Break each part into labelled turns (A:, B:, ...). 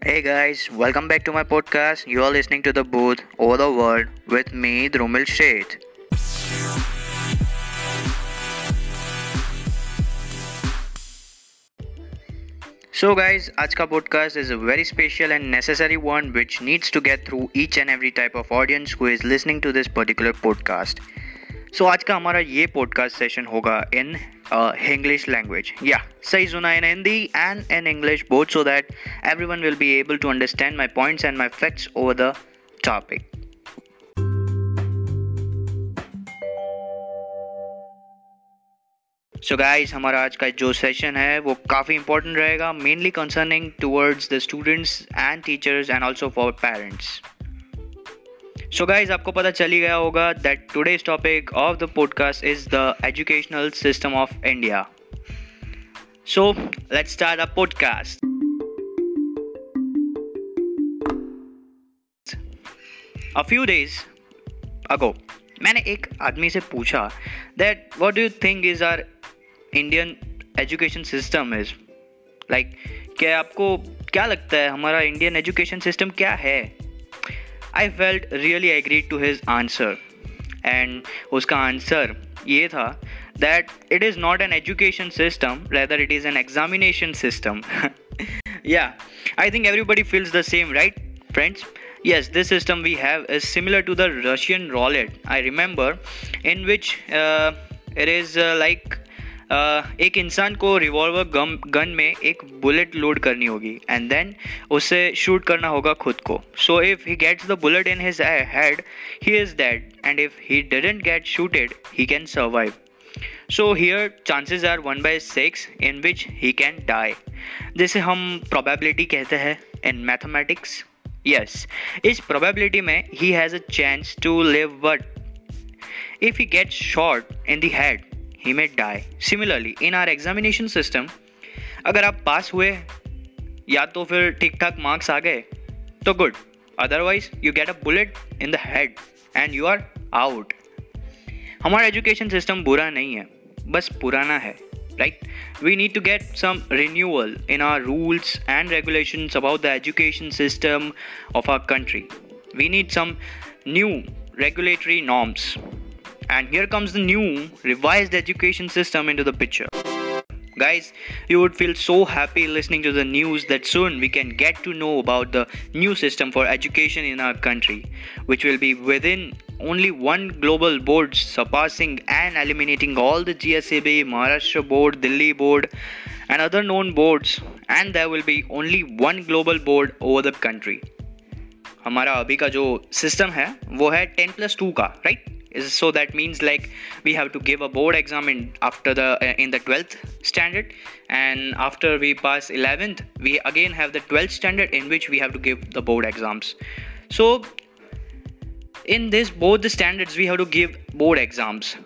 A: Hey guys, welcome back to my podcast. You are listening to The Booth Over the World with me, Drumil Sheth. So, guys, Ajka podcast is a very special and necessary one which needs to get through each and every type of audience who is listening to this particular podcast. So so, आज का हमारा ये podcast session होगा in English language या सही सुना in Hindi and in English both so that every one will be able to understand my points and my facts over the topic so guys हमारा आज का जो सेशन है वो काफ़ी इंपॉर्टेंट रहेगा mainly concerning towards the students and teachers and also for parents so guys आपको पता चली गया होगा that today's topic of the podcast is the educational system of India so let's start a podcast a few days ago मैंने एक आदमी से पूछा that what do you think is our Indian education system is like क्या आपको क्या लगता है, हमारा इंडियन एजुकेशन सिस्टम क्या है? I felt really agree to his answer and उसका आंसर ये था that it is not an education system rather it is an examination system या I think everybody feels the same right friends yes this system we have is similar to the russian roulette i remember in which uh, it is uh, like एक इंसान को revolver गम gun में एक bullet load करनी होगी and then उसे shoot करना होगा खुद को. So if he gets the bullet in his head he is dead and if he didn't get shooted he can survive so here chances are one by six in which he can die जिसे हम probability कहते हैं in mathematics yes इस probability में he has a chance to live but if he gets shot in the head he may die similarly in our examination system अगर आप pass हुए या तो फिर ठीक ठाक मार्क्स आ गए तो good otherwise you get a bullet in the head and you are out हमारा एजुकेशन सिस्टम बुरा नहीं है, बस पुराना है right we need to get some renewal in our rules and regulation about the education system of our country we need some new regulatory norms and here comes the new revised education system into the picture. Guys, you would feel so happy listening to the news that soon we can get to know about the new system for education in our country, which will be within only one global board surpassing and eliminating all the GSAB, Maharashtra board, Delhi board, and other known boards, and there will be only one global board over the country. हमारा अभी का जो system है वो है ten plus two का right So that means like we have to give a board exam in after the uh, in the 12th standard and after we pass 11th we again have the 12th standard in which we have to give the board exams so in this both the standards we have to give board exams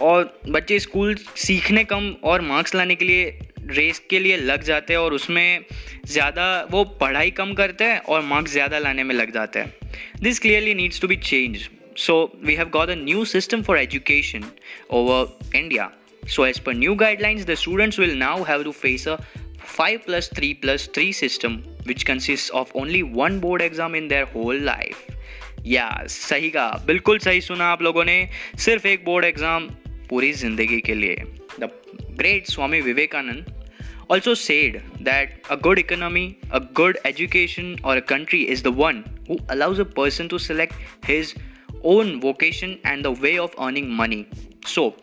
A: और बच्चे school सीखने कम और marks लाने के लिए race के लिए लग जाते हैं और उसमें ज़्यादा वो पढ़ाई कम करते हैं और मार्क्स ज़्यादा लाने में लग जाते हैं this clearly needs to be change so we have got a new system for education over India. So as per new guidelines, the students will now have to face a 5 plus 3 plus 3 system which consists of only one board exam in their whole life. या सही कहा बिल्कुल सही सुना आप लोगों ने सिर्फ एक बोर्ड एग्जाम पूरी जिंदगी के लिए the great Swami Vivekananda also said that a good economy, a good education, or a country is the one who allows a person to select his own vocation and the way of earning money. So,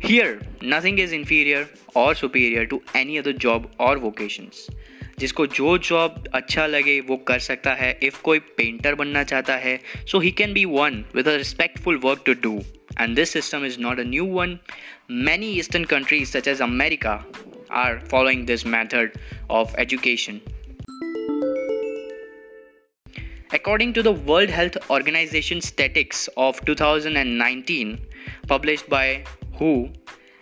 A: here nothing is inferior or superior to any other job or vocations. जिसको जो job अच्छा लगे वो कर सकता है if कोई painter बनना चाहता है so he can be one with a respectful work to do and this system is not a new one many eastern countries such as America are following this method of education According to the World Health Organization statistics of 2019, published by WHO,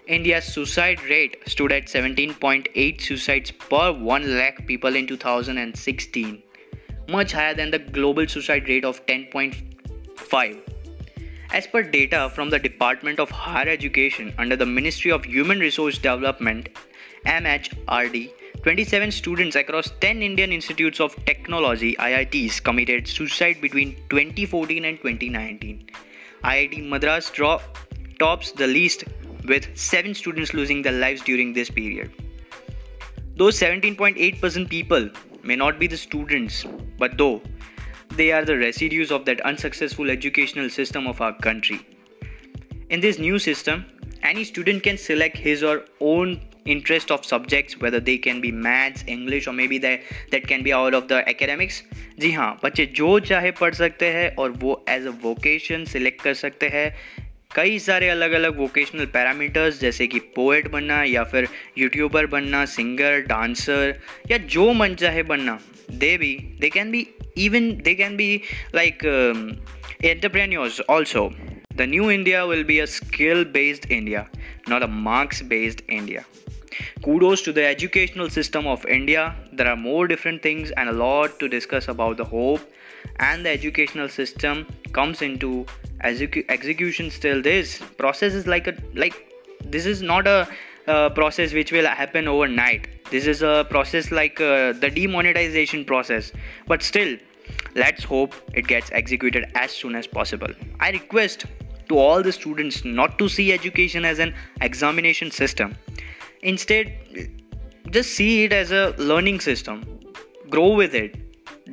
A: India's suicide rate stood at 17.8 suicides per 1 lakh people in 2016, much higher than the global suicide rate of 10.5. As per data from the Department of Higher Education under the Ministry of Human Resource Development, MHRD, 27 students across 10 Indian Institutes of Technology IITs committed suicide between 2014 and 2019. IIT Madras draw, tops the list with 7 students losing their lives during this period. Those 17.8% people may not be the students, but though they are the residues of that unsuccessful educational system of our country. In this new system, any student can select his or own interest of subjects, whether they can be maths, english, or maybe that that can be out of the academics. जी हाँ बच्चे जो चाहे पढ़ सकते हैं और वो एज अ वोकेशन सिलेक्ट कर सकते हैं। कई सारे अलग अलग वोकेशनल पैरामीटर्स जैसे कि पोएट बनना, या फिर यूट्यूबर बनना सिंगर डांसर या जो मन चाहे बनना। दे भी they can be even they can be like entrepreneurs also The new India will be a skill based India, not a marks based India. Kudos to the educational system of India. There are more different things and a lot to discuss about the hope and the educational system comes into execu- execution still this process is like a like this is not a uh, process which will happen overnight this is a process like uh, the demonetization process but still let's hope it gets executed as soon as possible i request to all the students not to see education as an examination system. Instead, just see it as a learning system. Grow with it,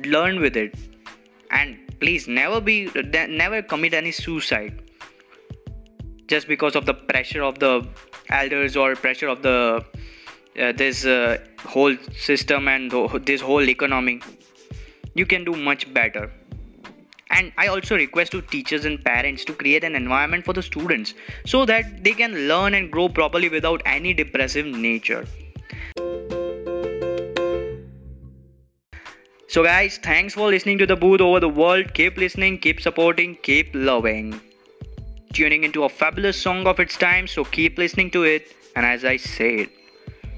A: learn with it, and please never be never commit any suicide just because of the pressure of the elders or pressure of the uh, this uh, whole system and this whole economy you can do much better and i also request to teachers and parents to create an environment for the students so that they can learn and grow properly without any depressive nature. So guys thanks for listening to the booth over the world. Keep listening keep supporting keep loving. Tuning into a fabulous song of its time so keep listening to it. And as i said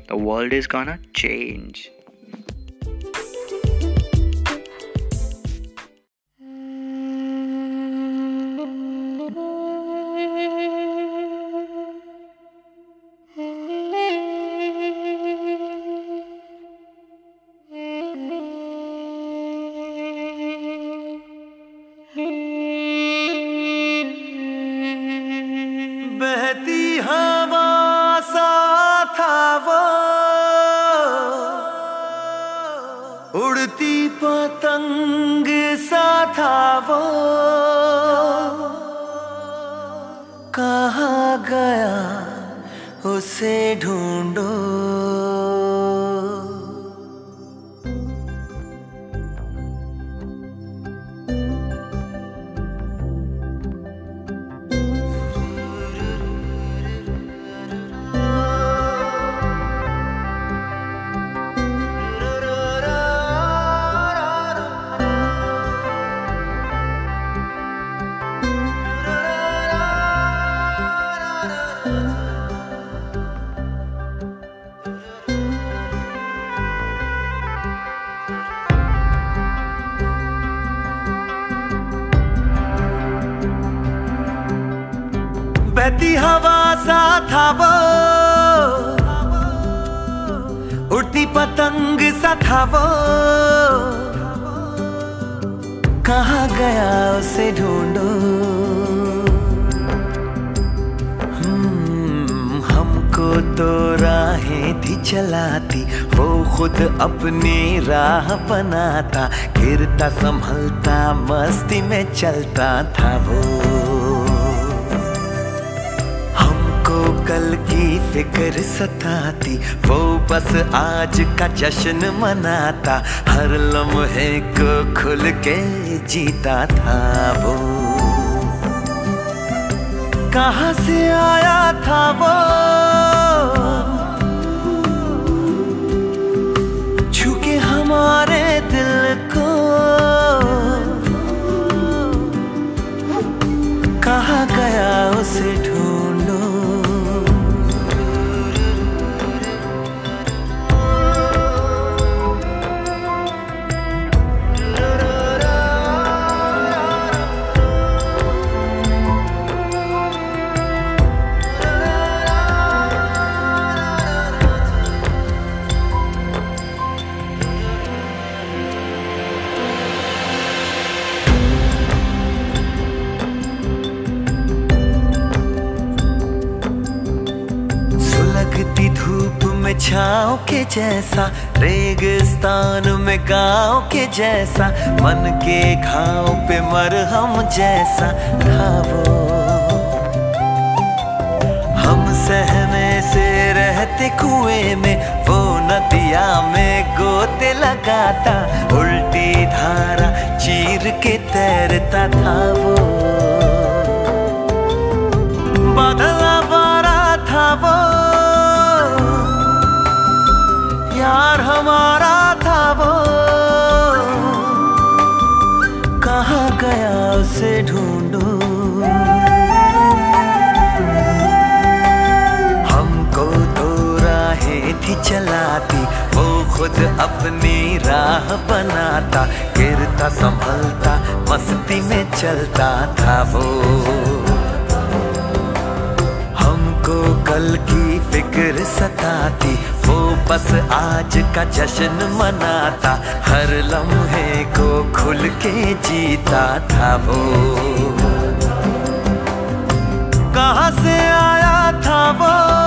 A: the world is gonna change उड़ती पतंग सा था वो। कहा गया उसे ढूंढो।
B: बहती हवा सा था वो उड़ती पतंग सा था वो कहा गया उसे ढूंढो? हम्म, हमको तो राहें थी चलाती। वो खुद अपनी राह बनाता। गिरता संभलता मस्ती में चलता था वो। फ़िक्र सताती, वो बस आज का जश्न मनाता। हर लम्हे को खुल के जीता था वो। कहाँ से आया था वो? छुके हमारे दिल को। कहा गया उसे ढूंढ छाओ के जैसा, रेगिस्तान में गाँव के जैसा, मन के घाव पे मरहम जैसा था वो। हम सहने से रहते कुएँ में, वो नदिया में गोते लगाता, उल्टी धारा चीर के तैरता था वो। गया उसे ढूंढो। हमको तो राहें थी चलाती, वो खुद अपनी राह बनाता, गिरता, संभलता, मस्ती में चलता था वो। हमको कल की फ़िक्र सताती, वो बस आज का जश्न मनाता, हर लम्हे को खुल के जीता था वो। कहाँ से आया था वो?